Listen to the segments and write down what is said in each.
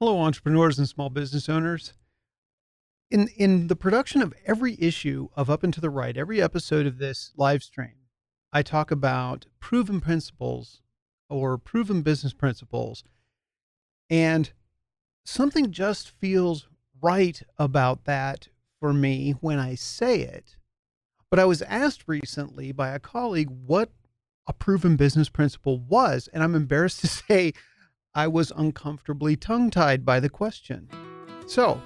Hello, entrepreneurs and small business owners. In in the production of every issue of Up and to the Right, every episode of this live stream, I talk about proven principles or proven business principles, and something just feels right about that for me when I say it. But I was asked recently by a colleague what a proven business principle was, and I'm embarrassed to say I was uncomfortably tongue tied by the question. So,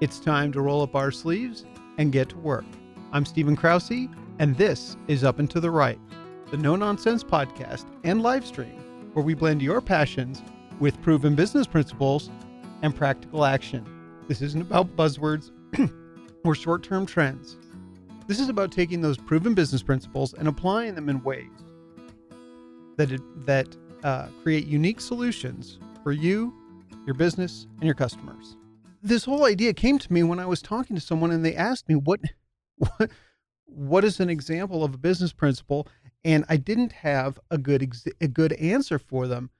it's time to roll up our sleeves and get to work. I'm Stephen Krause, and this is Up and to the Right, the no nonsense podcast and live stream where we blend your passions with proven business principles and practical action. This isn't about buzzwords or short term trends. This is about taking those proven business principles and applying them in ways that, it, that uh, create unique solutions for you, your business, and your customers. This whole idea came to me when I was talking to someone and they asked me what, what, what is an example of a business principle, and I didn't have a good ex- a good answer for them.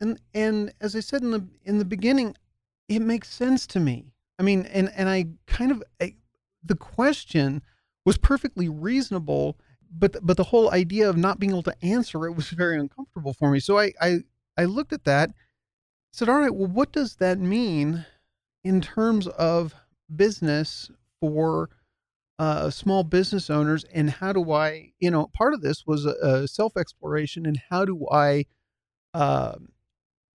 And and as I said in the in the beginning, it makes sense to me. I mean, and and I kind of I, the question was perfectly reasonable but but the whole idea of not being able to answer it was very uncomfortable for me. So I I, I looked at that, said, all right, well, what does that mean in terms of business for uh, small business owners, and how do I, you know, part of this was a, a self exploration, and how do I uh,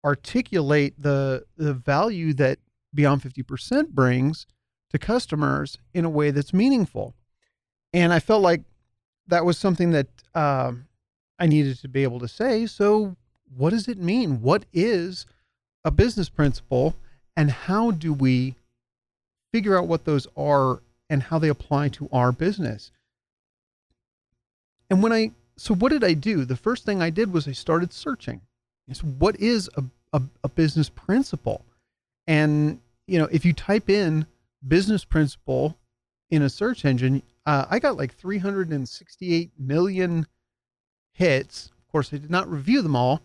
articulate the the value that Beyond Fifty Percent brings to customers in a way that's meaningful. And I felt like that was something that um, I needed to be able to say. So, what does it mean? What is a business principle, and how do we figure out what those are and how they apply to our business? And when I, so what did I do? The first thing I did was I started searching. So what is a, a, a business principle? And, you know, if you type in business principle in a search engine, uh, I got like 368 million hits. Of course, I did not review them all,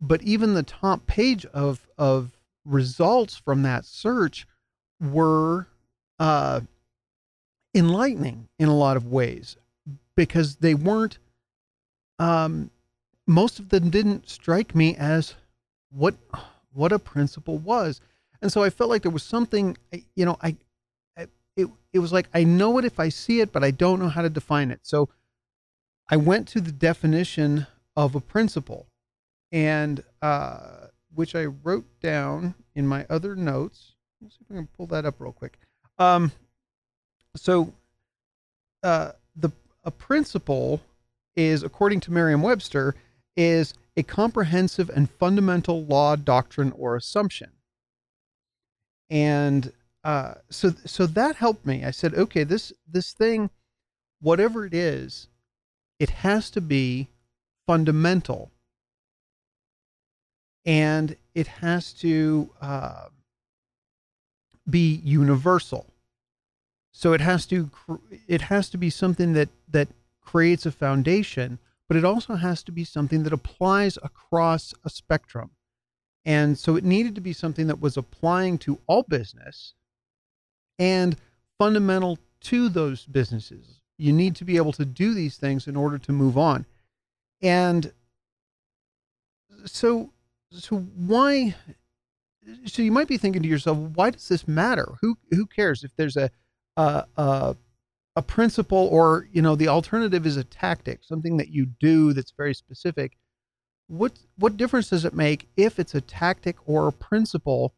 but even the top page of of results from that search were uh, enlightening in a lot of ways because they weren't. Um, most of them didn't strike me as what what a principle was, and so I felt like there was something. You know, I it it was like I know it if I see it, but I don't know how to define it. So I went to the definition of a principle, and uh, which I wrote down in my other notes. Let's see if I can pull that up real quick. Um, so uh, the a principle is, according to Merriam-Webster, is a comprehensive and fundamental law, doctrine, or assumption. And uh, so so that helped me. I said, okay, this this thing, whatever it is, it has to be fundamental, and it has to uh, be universal. So it has to it has to be something that that creates a foundation, but it also has to be something that applies across a spectrum. And so it needed to be something that was applying to all business and fundamental to those businesses. You need to be able to do these things in order to move on. And so so why so you might be thinking to yourself, why does this matter? Who who cares if there's a a a, a principle or you know the alternative is a tactic, something that you do that's very specific. What what difference does it make if it's a tactic or a principle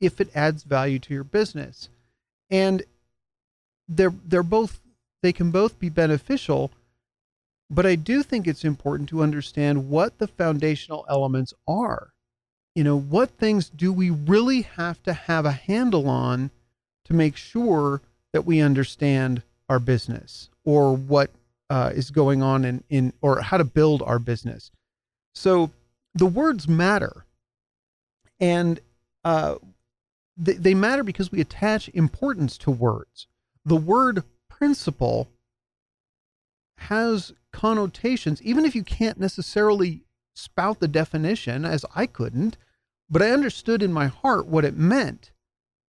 if it adds value to your business? And they're they're both they can both be beneficial but i do think it's important to understand what the foundational elements are. You know what things do we really have to have a handle on to make sure that we understand our business or what uh, is going on in, in or how to build our business? So the words matter. And uh, they, they matter because we attach importance to words. The word principle has connotations, even if you can't necessarily spout the definition, as I couldn't, but I understood in my heart what it meant.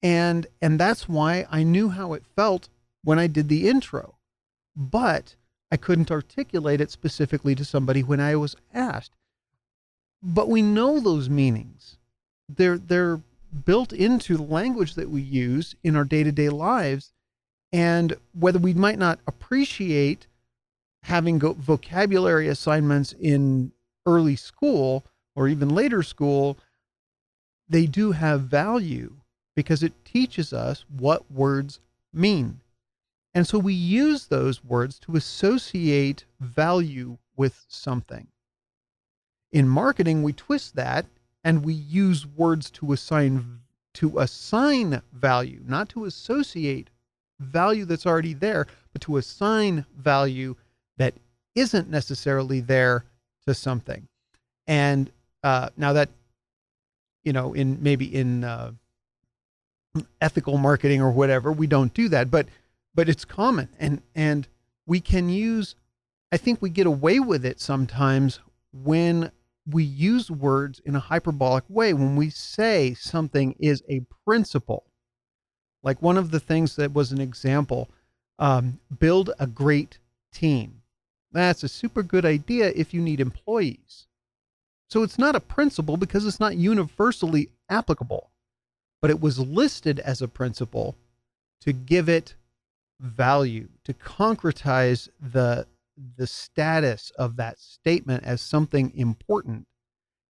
And and that's why I knew how it felt when I did the intro. But I couldn't articulate it specifically to somebody when I was asked. But we know those meanings. They're they're built into the language that we use in our day-to-day lives and whether we might not appreciate having go- vocabulary assignments in early school or even later school they do have value because it teaches us what words mean. And so we use those words to associate value with something. In marketing, we twist that and we use words to assign to assign value, not to associate value that's already there, but to assign value that isn't necessarily there to something. And uh, now that you know, in maybe in uh, ethical marketing or whatever, we don't do that, but but it's common, and and we can use. I think we get away with it sometimes when we use words in a hyperbolic way. When we say something is a principle, like one of the things that was an example, um, build a great team. That's a super good idea if you need employees. So it's not a principle because it's not universally applicable, but it was listed as a principle to give it value, to concretize the the status of that statement as something important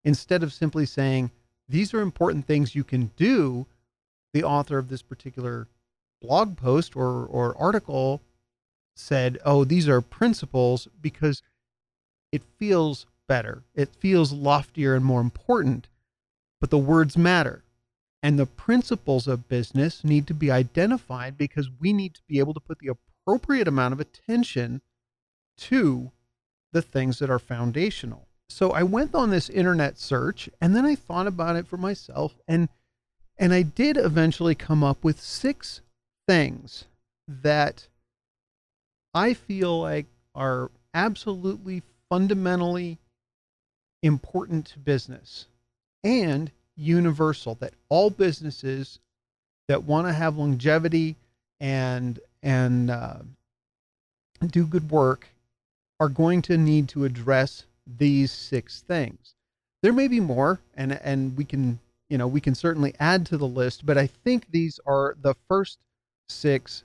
instead of simply saying these are important things you can do the author of this particular blog post or or article said oh these are principles because it feels better. It feels loftier and more important, but the words matter. And the principles of business need to be identified because we need to be able to put the appropriate amount of attention to the things that are foundational. So I went on this internet search and then I thought about it for myself and and I did eventually come up with six things that I feel like are absolutely fundamentally important to business and universal that all businesses that want to have longevity and and uh, do good work are going to need to address these six things. There may be more, and and we can you know we can certainly add to the list, but I think these are the first six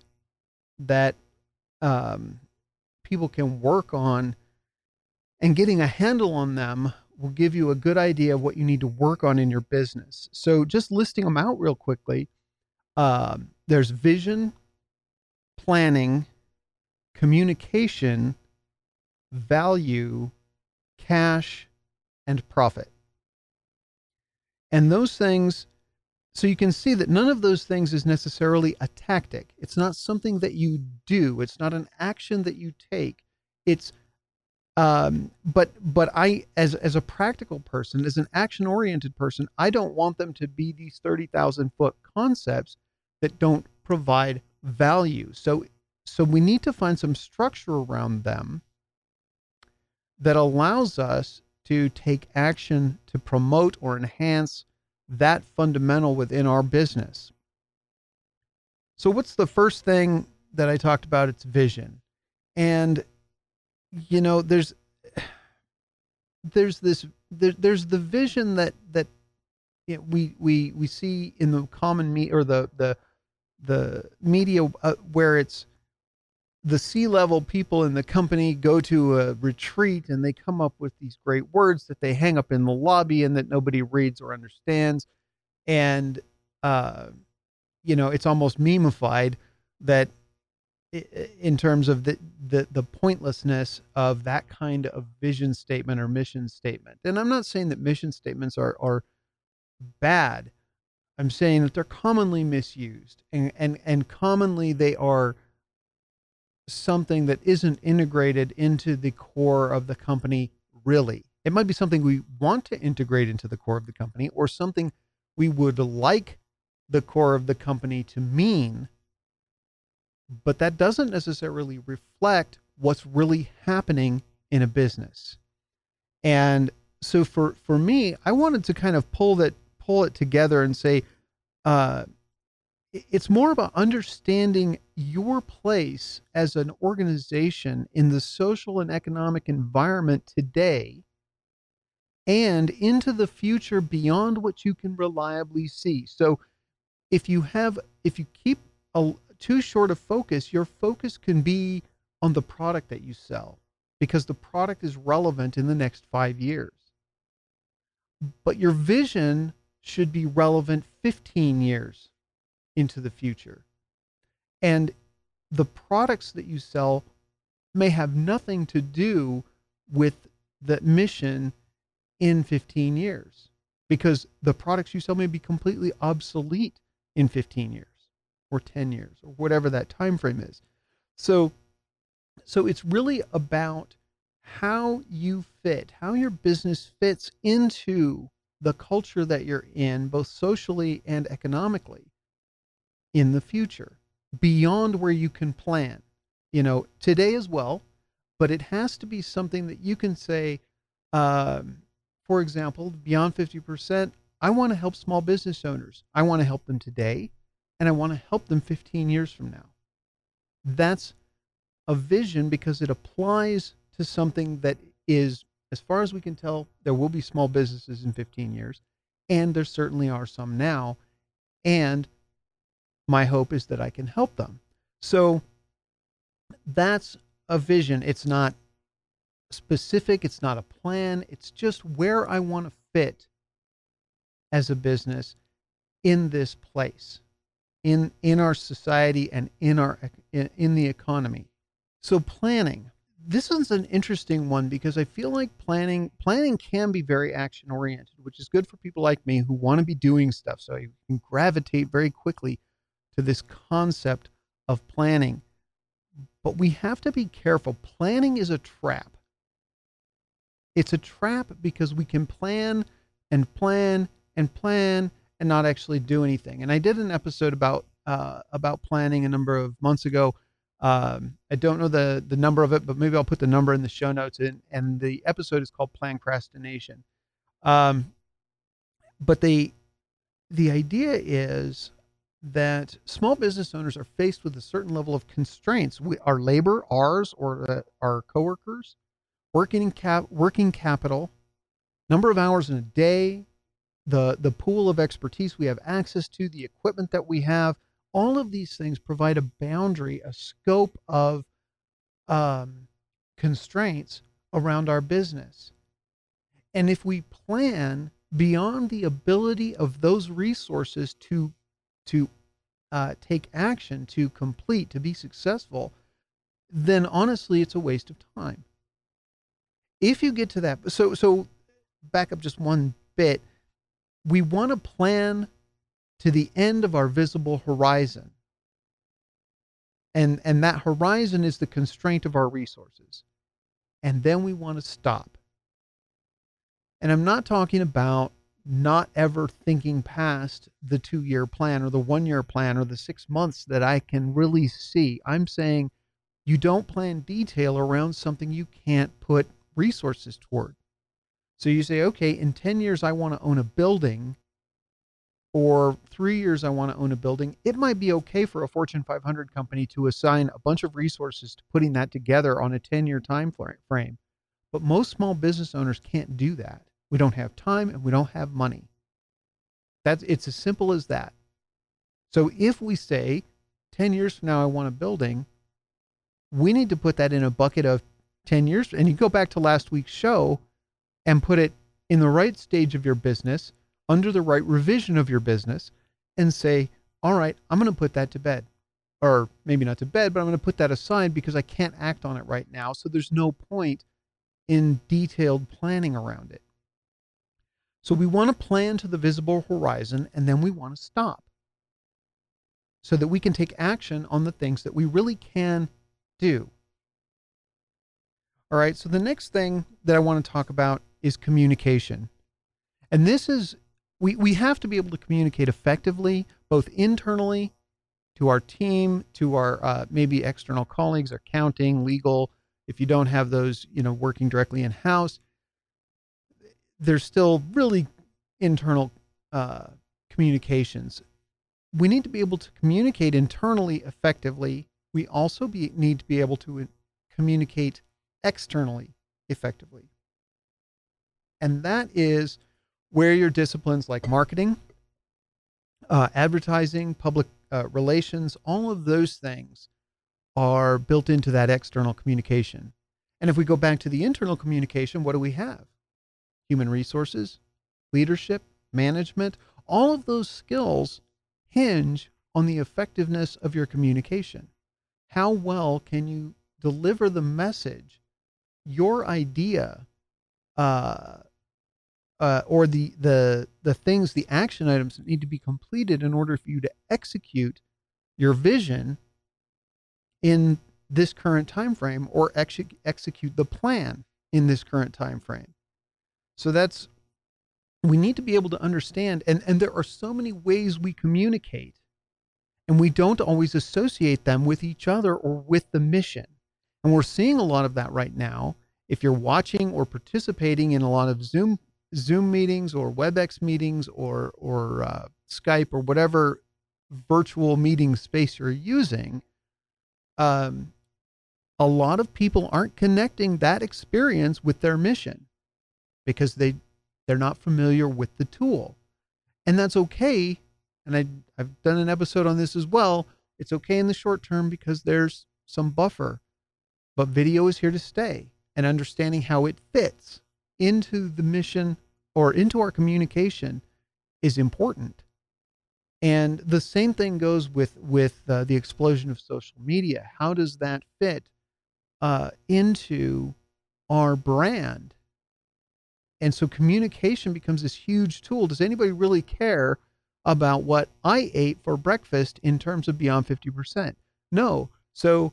that um, people can work on, and getting a handle on them will give you a good idea of what you need to work on in your business. So, just listing them out real quickly um, there's vision, planning, communication, value, cash, and profit. And those things, so you can see that none of those things is necessarily a tactic. It's not something that you do, it's not an action that you take. It's um, but but I as as a practical person, as an action oriented person, I don't want them to be these thirty thousand foot concepts that don't provide value. So so we need to find some structure around them that allows us to take action to promote or enhance that fundamental within our business. So what's the first thing that I talked about? It's vision. And you know, there's there's this there, there's the vision that that you know, we we we see in the common me or the the the media uh, where it's the C-level people in the company go to a retreat and they come up with these great words that they hang up in the lobby and that nobody reads or understands and uh, you know it's almost memeified that in terms of the, the the pointlessness of that kind of vision statement or mission statement. And I'm not saying that mission statements are are bad. I'm saying that they're commonly misused and and and commonly they are something that isn't integrated into the core of the company really. It might be something we want to integrate into the core of the company or something we would like the core of the company to mean but that doesn't necessarily reflect what's really happening in a business. And so for for me, I wanted to kind of pull that pull it together and say, uh, it's more about understanding your place as an organization in the social and economic environment today and into the future beyond what you can reliably see. So if you have if you keep a too short a focus, your focus can be on the product that you sell because the product is relevant in the next 5 years. But your vision should be relevant 15 years into the future. And the products that you sell may have nothing to do with the mission in 15 years because the products you sell may be completely obsolete in 15 years or 10 years or whatever that time frame is. So so it's really about how you fit, how your business fits into the culture that you're in both socially and economically in the future beyond where you can plan. You know, today as well, but it has to be something that you can say um, for example, beyond 50%, I want to help small business owners. I want to help them today and I want to help them 15 years from now. That's a vision because it applies to something that is, as far as we can tell, there will be small businesses in 15 years, and there certainly are some now. And my hope is that I can help them. So that's a vision. It's not specific, it's not a plan, it's just where I want to fit as a business in this place in in our society and in our in, in the economy. So planning. This is an interesting one because i feel like planning planning can be very action oriented which is good for people like me who want to be doing stuff. So you can gravitate very quickly to this concept of planning but we have to be careful planning is a trap it's a trap because we can plan and plan and plan and not actually do anything. And I did an episode about uh, about planning a number of months ago. Um, I don't know the the number of it, but maybe I'll put the number in the show notes. And and the episode is called Plancrastination. Um, but the the idea is that small business owners are faced with a certain level of constraints. We, our labor, ours or uh, our coworkers, working cap working capital, number of hours in a day, the the pool of expertise we have access to, the equipment that we have, all of these things provide a boundary, a scope of um, constraints around our business. And if we plan beyond the ability of those resources to to uh, take action, to complete, to be successful, then honestly, it's a waste of time. If you get to that so so back up just one bit. We want to plan to the end of our visible horizon. And and that horizon is the constraint of our resources. And then we want to stop. And i'm not talking about not ever thinking past the two year plan or the one year plan or the six months that i can really see i'm saying you don't plan detail around something you can't put resources toward. So you say, okay, in 10 years, I want to own a building, or three years, I want to own a building. It might be okay for a Fortune 500 company to assign a bunch of resources to putting that together on a 10 year time frame. But most small business owners can't do that. We don't have time and we don't have money. That's it's as simple as that. So if we say 10 years from now I want a building, we need to put that in a bucket of 10 years and you go back to last week's show and put it in the right stage of your business under the right revision of your business and say all right i'm going to put that to bed or maybe not to bed but i'm going to put that aside because i can't act on it right now so there's no point in detailed planning around it so we want to plan to the visible horizon and then we want to stop so that we can take action on the things that we really can do all right. So the next thing that I want to talk about is communication. And this is, we, we have to be able to communicate effectively, both internally to our team, to our uh, maybe external colleagues, accounting, legal. If you don't have those, you know, working directly in house, there's still really internal uh, communications. We need to be able to communicate internally effectively. We also be, need to be able to communicate externally effectively. And that is where your disciplines like marketing, uh, advertising, public uh, relations, all of those things are built into that external communication. And if we go back to the internal communication, what do we have? Human resources, leadership, management, all of those skills hinge on the effectiveness of your communication. How well can you deliver the message, your idea, uh, uh, or the the the things, the action items that need to be completed in order for you to execute your vision in this current time frame, or ex- execute the plan in this current time frame. So that's we need to be able to understand, and and there are so many ways we communicate, and we don't always associate them with each other or with the mission. And we're seeing a lot of that right now. If you're watching or participating in a lot of Zoom Zoom meetings or WebEx meetings or or uh, Skype or whatever virtual meeting space you're using, um, a lot of people aren't connecting that experience with their mission because they they're not familiar with the tool, and that's okay. And I I've done an episode on this as well. It's okay in the short term because there's some buffer, but video is here to stay, and understanding how it fits into the mission or into our communication is important. And the same thing goes with with uh, the explosion of social media. How does that fit uh, into our brand? And so communication becomes this huge tool. Does anybody really care about what I ate for breakfast in terms of beyond 50%? No. So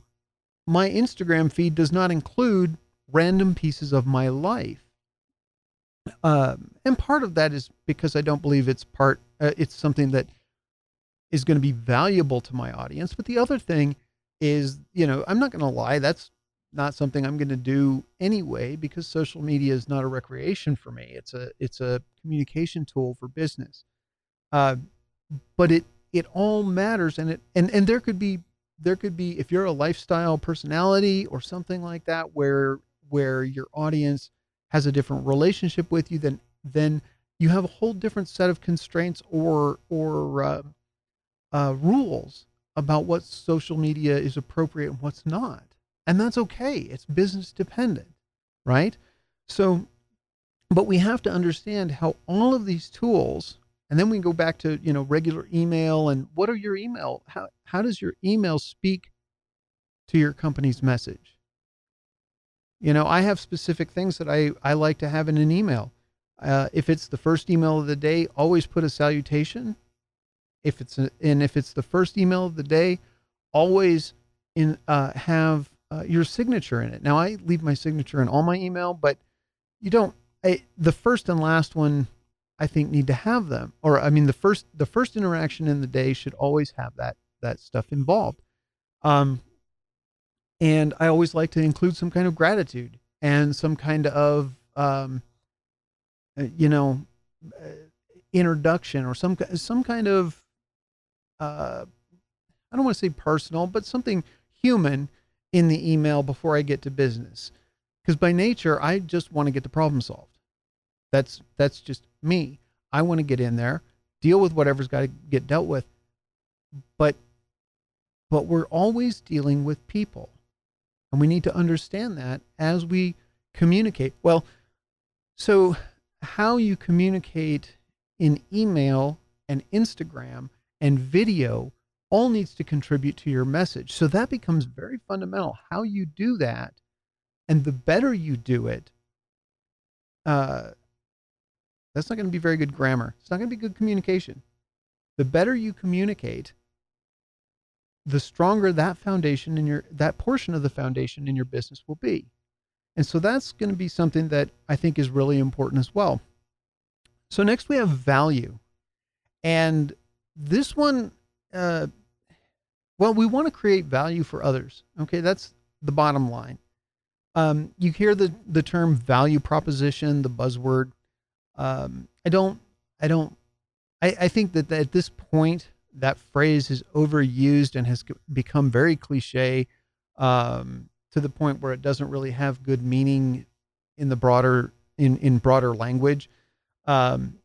my Instagram feed does not include random pieces of my life. Um, and part of that is because I don't believe it's part, uh, it's something that is going to be valuable to my audience. But the other thing is, you know, I'm not going to lie, that's not something I'm going to do anyway because social media is not a recreation for me. It's a it's a communication tool for business. Uh, but it it all matters, and it and and there could be there could be if you're a lifestyle personality or something like that where where your audience has a different relationship with you, then then you have a whole different set of constraints or or uh, uh, rules about what social media is appropriate and what's not, and that's okay. It's business dependent, right? So, but we have to understand how all of these tools, and then we go back to you know regular email and what are your email? How how does your email speak to your company's message? You know, I have specific things that I, I like to have in an email. Uh, if it's the first email of the day, always put a salutation. If it's a, and if it's the first email of the day, always in uh, have uh, your signature in it. Now I leave my signature in all my email, but you don't. I, the first and last one, I think, need to have them. Or I mean, the first the first interaction in the day should always have that that stuff involved. Um, and I always like to include some kind of gratitude and some kind of, um, uh, you know, uh, introduction or some some kind of, uh, I don't want to say personal, but something human in the email before I get to business. Because by nature, I just want to get the problem solved. That's that's just me. I want to get in there, deal with whatever's got to get dealt with. But but we're always dealing with people and we need to understand that as we communicate. Well, so how you communicate in email and Instagram and video all needs to contribute to your message. So that becomes very fundamental how you do that. And the better you do it, uh, that's not going to be very good grammar. It's not going to be good communication. The better you communicate, the stronger that foundation in your that portion of the foundation in your business will be. And so that's going to be something that I think is really important as well. So next we have value. And this one uh, well, we want to create value for others. Okay, that's the bottom line. Um, you hear the the term value proposition, the buzzword. Um, I don't I don't I, I think that at this point, that phrase is overused and has become very cliche um, to the point where it doesn't really have good meaning in the broader in in broader language. Um,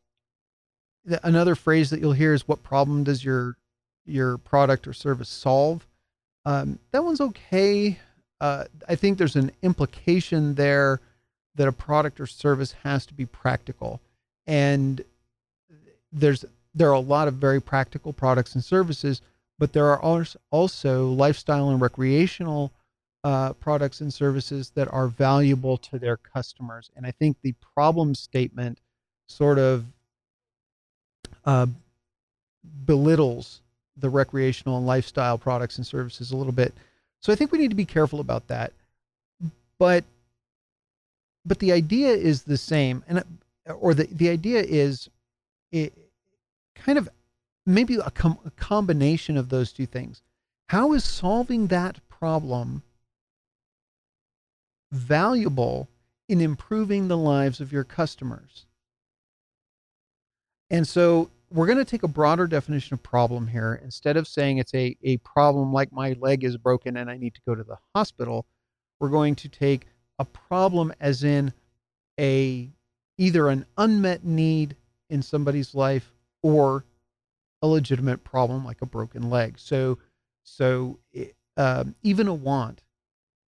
another phrase that you'll hear is, "What problem does your your product or service solve?" Um, that one's okay. Uh, I think there's an implication there that a product or service has to be practical, and there's there are a lot of very practical products and services, but there are also lifestyle and recreational uh, products and services that are valuable to their customers. And I think the problem statement sort of uh, belittles the recreational and lifestyle products and services a little bit. So I think we need to be careful about that. But but the idea is the same, and or the the idea is it kind of maybe a, com- a combination of those two things. How is solving that problem valuable in improving the lives of your customers? And so we're going to take a broader definition of problem here. Instead of saying it's a, a problem like my leg is broken and I need to go to the hospital, we're going to take a problem as in a either an unmet need in somebody's life or a legitimate problem like a broken leg. So so um, even a want,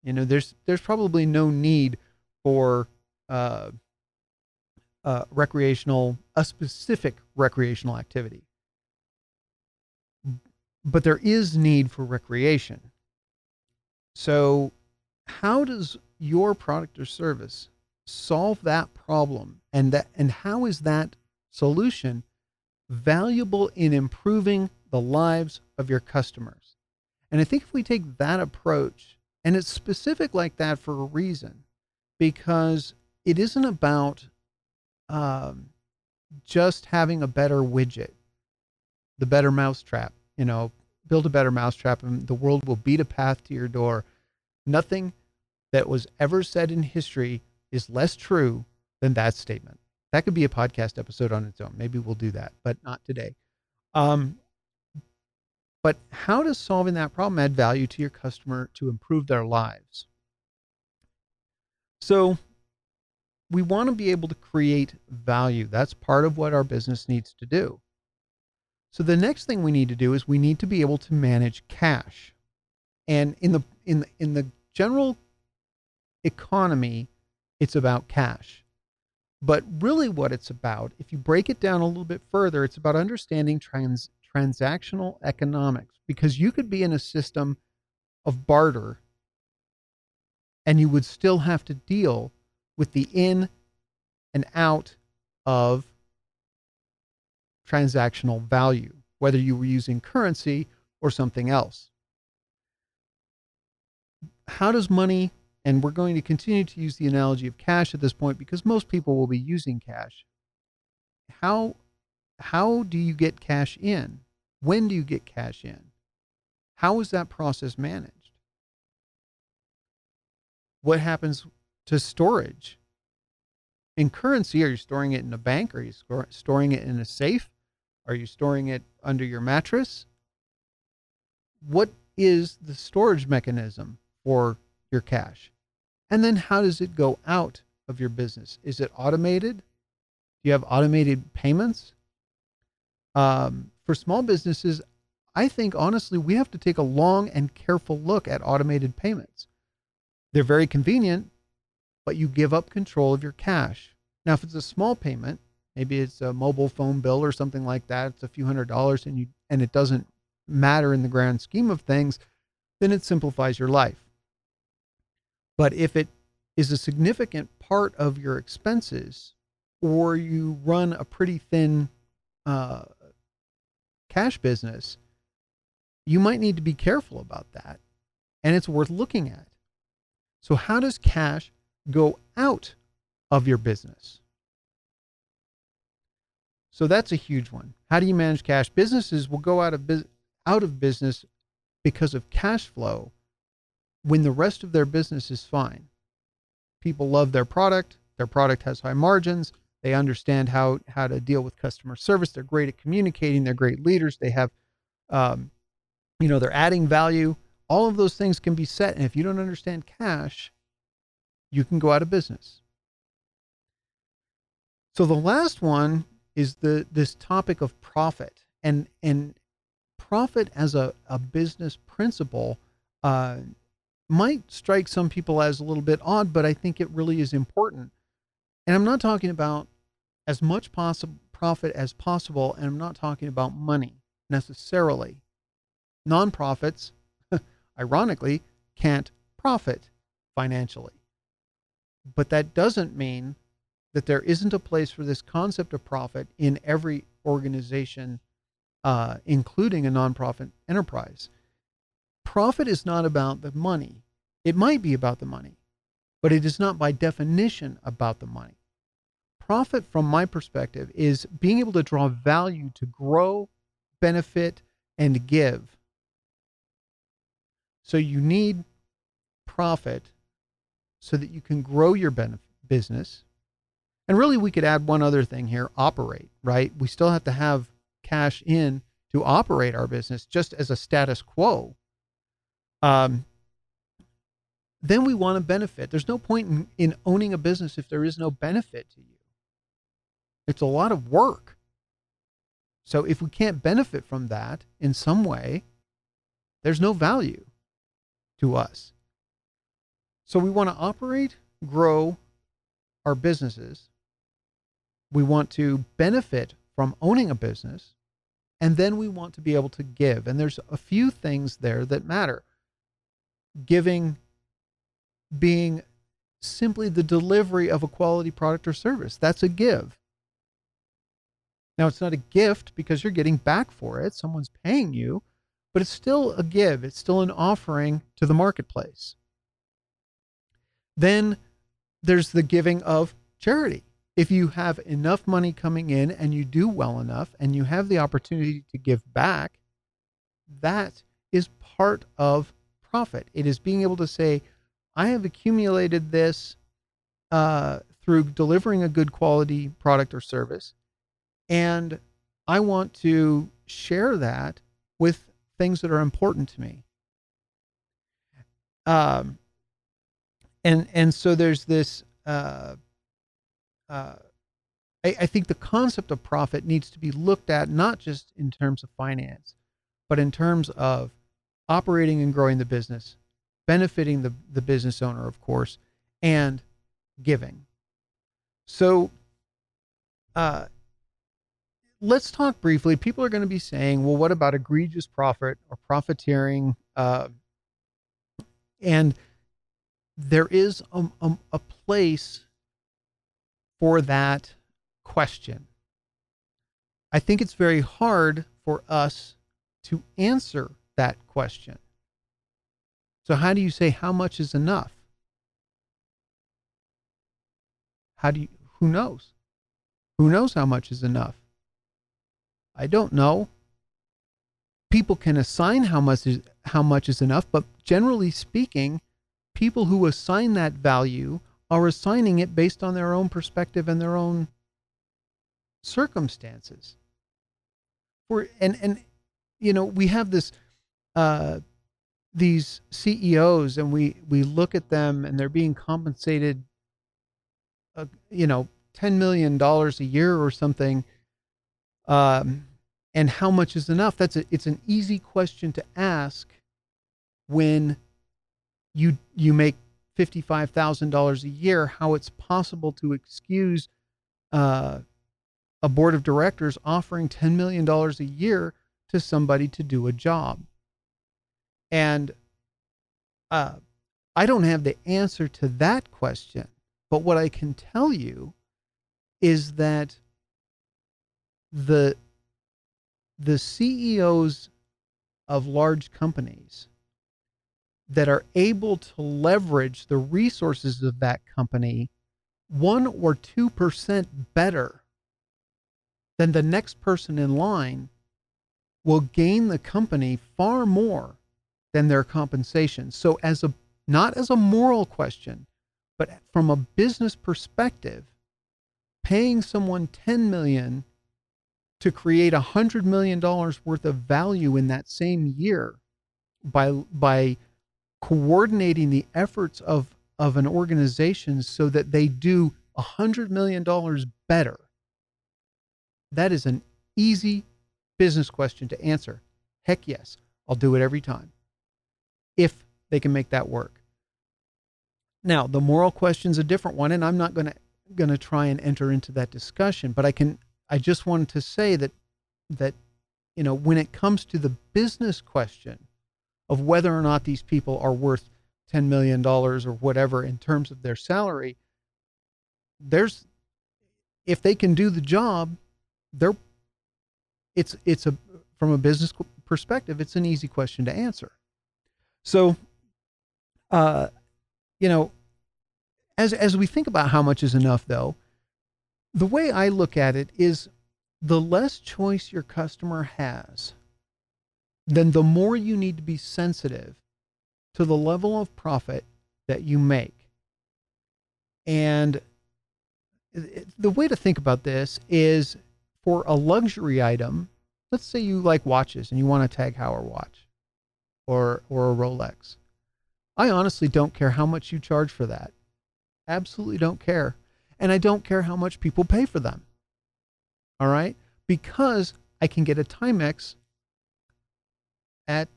you know, there's there's probably no need for uh, uh, recreational, a specific recreational activity. But there is need for recreation. So, how does your product or service solve that problem? And that and how is that solution valuable in improving the lives of your customers? And I think if we take that approach, and it's specific like that for a reason, because it isn't about um, just having a better widget, the better mousetrap, you know, build a better mousetrap and the world will beat a path to your door. Nothing that was ever said in history is less true than that statement. That could be a podcast episode on its own. Maybe we'll do that, but not today. Um, but how does solving that problem add value to your customer to improve their lives? So we want to be able to create value. That's part of what our business needs to do. So the next thing we need to do is we need to be able to manage cash. And in the in the, in the general economy, it's about cash. But really what it's about, if you break it down a little bit further, it's about understanding trans, transactional economics because you could be in a system of barter and you would still have to deal with the in and out of transactional value, whether you were using currency or something else. How does money, and we're going to continue to use the analogy of cash at this point because most people will be using cash. How, how do you get cash in? When do you get cash in? How is that process managed? What happens to storage. In currency, are you storing it in a bank? Are you storing it in a safe? Are you storing it under your mattress? What is the storage mechanism for your cash? And then how does it go out of your business? Is it automated? Do you have automated payments? Um, for small businesses, I think honestly, we have to take a long and careful look at automated payments. They're very convenient, but you give up control of your cash. Now, if it's a small payment, maybe it's a mobile phone bill or something like that, it's a few hundred dollars and you and it doesn't matter in the grand scheme of things, then it simplifies your life. But if it is a significant part of your expenses or you run a pretty thin uh, cash business, you might need to be careful about that. And it's worth looking at. So, how does cash go out of your business. So that's a huge one. How do you manage cash? Businesses will go out of bu- out of business because of cash flow when the rest of their business is fine. People love their product, their product has high margins, They understand how how to deal with customer service. They're great at communicating. They're great leaders. They have, um, you know, they're adding value. All of those things can be set. And if you don't understand cash, you can go out of business. So the last one is the this topic of profit and and profit as a, a business principle uh, might strike some people as a little bit odd, but I think it really is important. And I'm not talking about as much possible profit as possible, and I'm not talking about money necessarily. Nonprofits, ironically, can't profit financially. But that doesn't mean that there isn't a place for this concept of profit in every organization, uh, including a nonprofit enterprise. Profit is not about the money. It might be about the money, but it is not by definition about the money. Profit, from my perspective, is being able to draw value to grow, benefit, and give. So you need profit so that you can grow your business. And really, we could add one other thing here operate, right? We still have to have cash in to operate our business just as a status quo. Um, then we want to benefit. There's no point in, in owning a business if there is no benefit to you. It's a lot of work. So if we can't benefit from that in some way, there's no value to us. So we want to operate, grow our businesses. We want to benefit from owning a business. And then we want to be able to give. And there's a few things there that matter. Giving being simply the delivery of a quality product or service. That's a give. Now, it's not a gift because you're getting back for it. Someone's paying you, but it's still a give. It's still an offering to the marketplace. Then there's the giving of charity. If you have enough money coming in and you do well enough and you have the opportunity to give back, that is part of profit. It is being able to say, I have accumulated this uh, through delivering a good quality product or service and I want to share that with things that are important to me. Um, and and so there's this. Uh, uh, I, I think the concept of profit needs to be looked at not just in terms of finance, but in terms of operating and growing the business, benefiting the, the business owner, of course, and giving. So, uh, let's talk briefly. People are going to be saying, well, what about egregious profit or profiteering? Uh, and there is a, a, a place for that question. I think it's very hard for us to answer that question. So, how do you say how much is enough? How do you, who knows? Who knows how much is enough? I don't know. People can assign how much is how much is enough, but generally speaking, people who assign that value are assigning it based on their own perspective and their own circumstances. For and and you know, we have this uh these CEOs and we we look at them and they're being compensated uh, you know 10 million dollars a year or something um, and how much is enough? That's a, it's an easy question to ask when you you make fifty five thousand dollars a year. How it's possible to excuse uh, a board of directors offering ten million dollars a year to somebody to do a job? And uh, I don't have the answer to that question, but what I can tell you is that the the CEOs of large companies that are able to leverage the resources of that company one or two percent better than the next person in line will gain the company far more than their compensation. So as a not as a moral question, but from a business perspective, paying someone 10 million to create a hundred million dollars worth of value in that same year by by coordinating the efforts of of an organization so that they do a hundred million dollars better. That is an easy business question to answer. Heck yes i'll do it every time if they can make that work. Now the moral question is a different one and i'm not going to going to try and enter into that discussion but i can I just wanted to say that that you know when it comes to the business question of whether or not these people are worth 10 million dollars or whatever in terms of their salary there's if they can do the job they're it's it's a from a business perspective it's an easy question to answer. So uh you know as as we think about how much is enough though the way I look at it is the less choice your customer has, then the more you need to be sensitive to the level of profit that you make. And the way to think about this is for a luxury item, let's say you like watches and you want a Tag Heuer watch or or a Rolex. I honestly don't care how much you charge for that. Absolutely don't care and I don't care how much people pay for them. All right? Because I can get a Timex at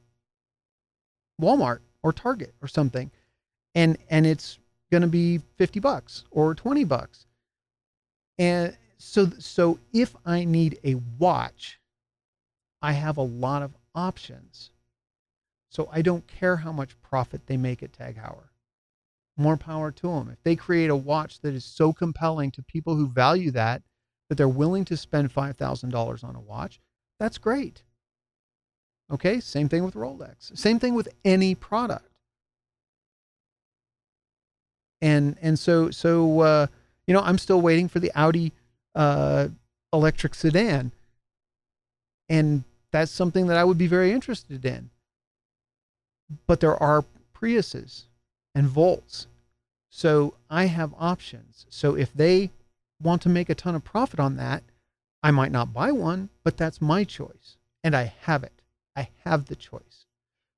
Walmart or Target or something and and it's going to be 50 bucks or 20 bucks. And so so if I need a watch, I have a lot of options. So I don't care how much profit they make at Tag Heuer more power to them. If they create a watch that is so compelling to people who value that, that they're willing to spend $5,000 on a watch, that's great. Okay, same thing with Rolex. Same thing with any product. And and so so uh, you know, I'm still waiting for the Audi uh, electric sedan, and that's something that I would be very interested in. But there are Priuses and volts. So I have options. So if they want to make a ton of profit on that, I might not buy one, but that's my choice. And I have it. I have the choice.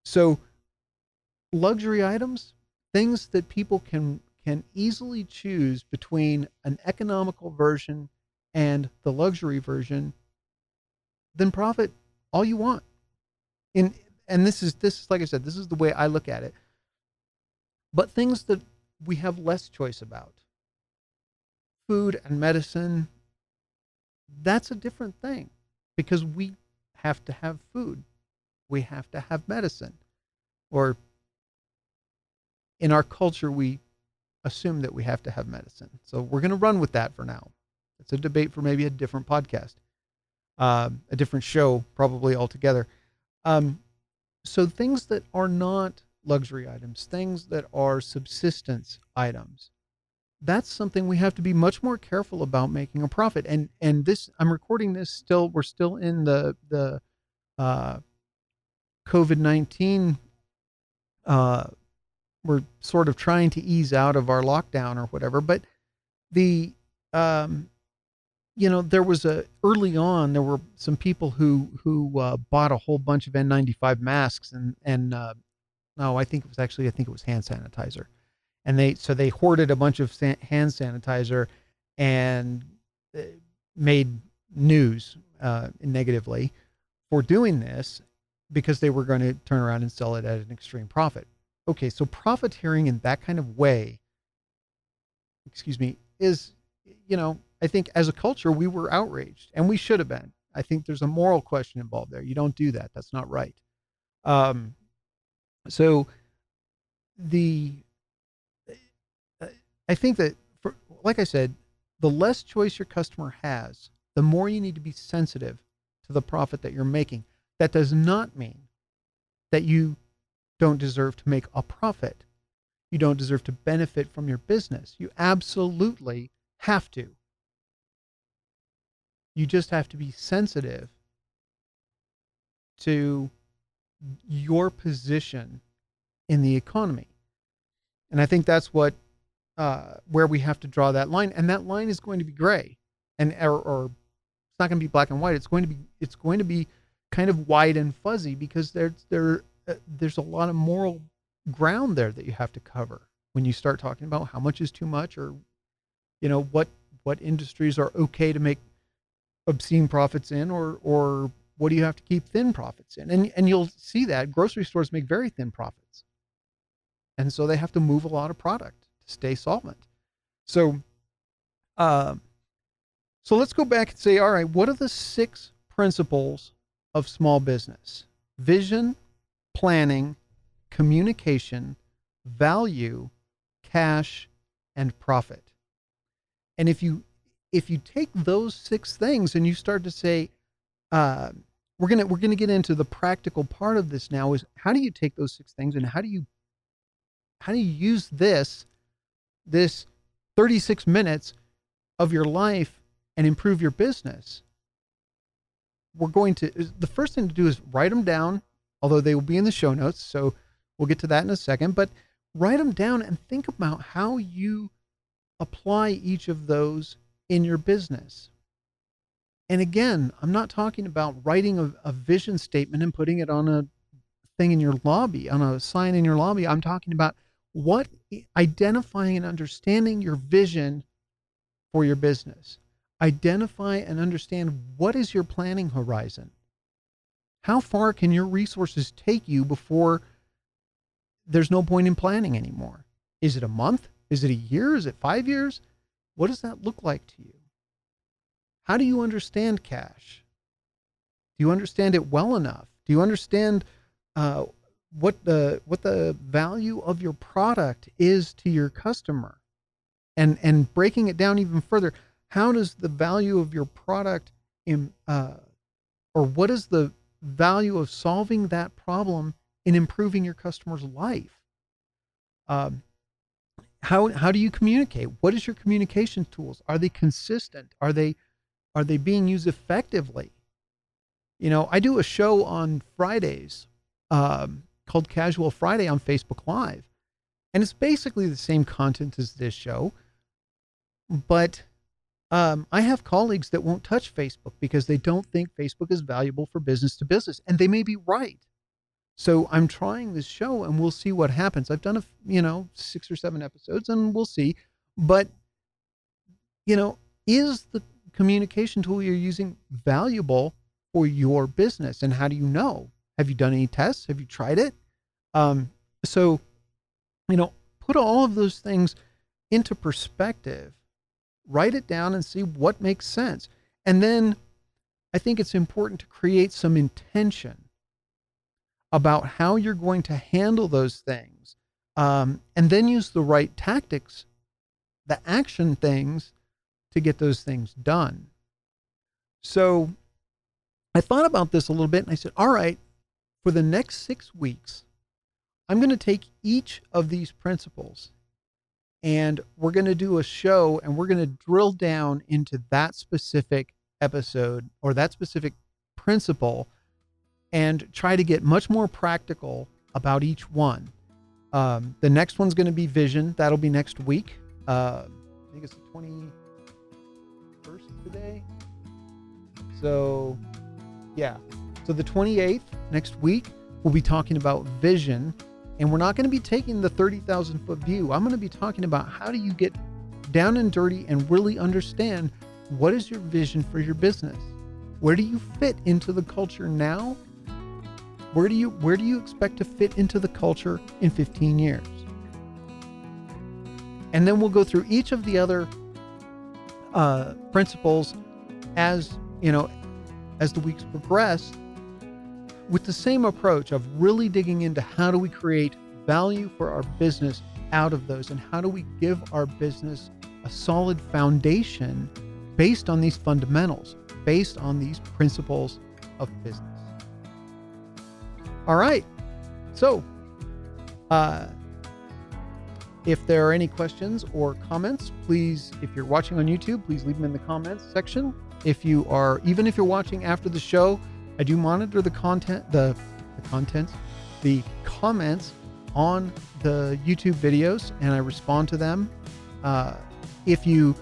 So luxury items, things that people can can easily choose between an economical version and the luxury version, then profit all you want. In and this is this is like I said, this is the way I look at it. But things that we have less choice about, food and medicine, that's a different thing because we have to have food. We have to have medicine. Or in our culture, we assume that we have to have medicine. So we're going to run with that for now. It's a debate for maybe a different podcast, uh, a different show, probably altogether. Um, so things that are not luxury items, things that are subsistence items. That's something we have to be much more careful about making a profit. And and this I'm recording this still we're still in the the uh, COVID nineteen. Uh, we're sort of trying to ease out of our lockdown or whatever, but the um, you know there was a early on there were some people who who uh, bought a whole bunch of N95 masks and and uh, no, I think it was actually I think it was hand sanitizer, and they so they hoarded a bunch of san- hand sanitizer and uh, made news uh, negatively for doing this because they were going to turn around and sell it at an extreme profit. Okay, so profiteering in that kind of way, excuse me, is you know I think as a culture we were outraged and we should have been. I think there's a moral question involved there. You don't do that. That's not right. Um, so the I think that for, like I said, the less choice your customer has, the more you need to be sensitive to the profit that you're making. That does not mean that you don't deserve to make a profit. You don't deserve to benefit from your business. You absolutely have to. You just have to be sensitive to your position in the economy. And I think that's what uh, where we have to draw that line, and that line is going to be gray. and or, or it's not going to be black and white. It's going to be it's going to be kind of wide and fuzzy because there's there uh, there's a lot of moral ground there that you have to cover when you start talking about how much is too much or you know what what industries are okay to make obscene profits in or or what do you have to keep thin profits in? And and you'll see that grocery stores make very thin profits. And so they have to move a lot of product to stay solvent. So uh, so let's go back and say all right what are the six principles of small business. Vision planning communication value cash and profit. And if you if you take those six things and you start to say, uh, we're gonna we're gonna get into the practical part of this now is how do you take those six things and how do you how do you use this this 36 minutes of your life and improve your business we're going to the first thing to do is write them down although they will be in the show notes so we'll get to that in a second but write them down and think about how you apply each of those in your business. And again, I'm not talking about writing a, a, vision statement and putting it on a thing in your lobby, on a sign in your lobby. I'm talking about what identifying and understanding your vision for your business. Identify and understand what is your planning horizon. How far can your resources take you before there's no point in planning anymore? Is it a month? Is it a year? Is it five years? What does that look like to you? How do you understand cash? Do you understand it well enough? Do you understand uh, what the what the value of your product is to your customer? And and breaking it down even further, how does the value of your product in, uh, or what is the value of solving that problem in improving your customer's life? Um, how how do you communicate? What is your communication tools? Are they consistent? Are they are they being used effectively? You know i do a show on fridays um, called casual friday on facebook live and it's basically the same content as this show but um, i have colleagues that won't touch facebook because they don't think facebook is valuable for business to business and they may be right so I'm trying this show and we'll see what happens. I've done a, you know, six or seven episodes and we'll see. But, you know, is the communication tool you're using valuable for your business? And how do you know? Have you done any tests? Have you tried it? Um, so, you know, put all of those things into perspective, write it down and see what makes sense. And then I think it's important to create some intention about how you're going to handle those things um, and then use the right tactics, the action things to get those things done. So I thought about this a little bit and I said, all right, for the next six weeks, I'm going to take each of these principles and we're going to do a show and we're going to drill down into that specific episode or that specific principle and try to get much more practical about each one. Um, the next one's going to be vision. That'll be next week. Uh, I think it's the 21st today. So, yeah. So, the 28th next week, we'll be talking about vision. And we're not going to be taking the 30,000 foot view. I'm going to be talking about how do you get down and dirty and really understand what is your vision for your business? Where do you fit into the culture now where do you where do you expect to fit into the culture in 15 years? And then we'll go through each of the other uh, principles as you know as the weeks progress with the same approach of really digging into how do we create value for our business out of those and how do we give our business a solid foundation based on these fundamentals based on these principles of business all right. So, uh, if there are any questions or comments, please, if you're watching on YouTube, please leave them in the comments section. If you are, even if you're watching after the show, I do monitor the content, the, the contents, the comments on the YouTube videos, and I respond to them. Uh, if you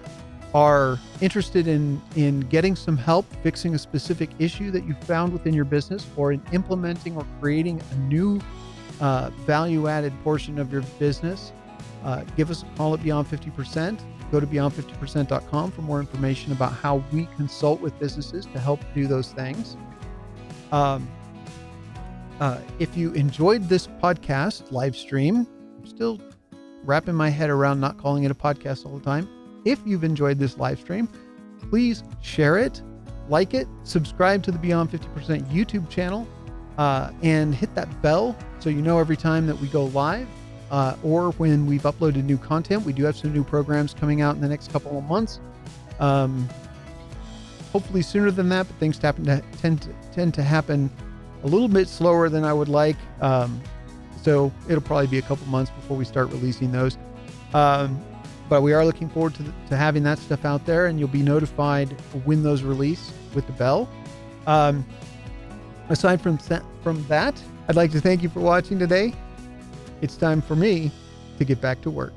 are interested in in getting some help fixing a specific issue that you found within your business or in implementing or creating a new uh, value added portion of your business, uh, give us a call at Beyond 50%. Go to beyond50%.com for more information about how we consult with businesses to help do those things. Um, uh, if you enjoyed this podcast live stream, I'm still wrapping my head around not calling it a podcast all the time. If you've enjoyed this live stream, please share it, like it, subscribe to the Beyond 50% YouTube channel, uh, and hit that bell so you know every time that we go live uh, or when we've uploaded new content. We do have some new programs coming out in the next couple of months. Um, hopefully sooner than that, but things happen to, tend to tend to happen a little bit slower than I would like. Um, so it'll probably be a couple months before we start releasing those. Um, but we are looking forward to, the, to having that stuff out there, and you'll be notified when those release with the bell. Um, aside from from that, I'd like to thank you for watching today. It's time for me to get back to work.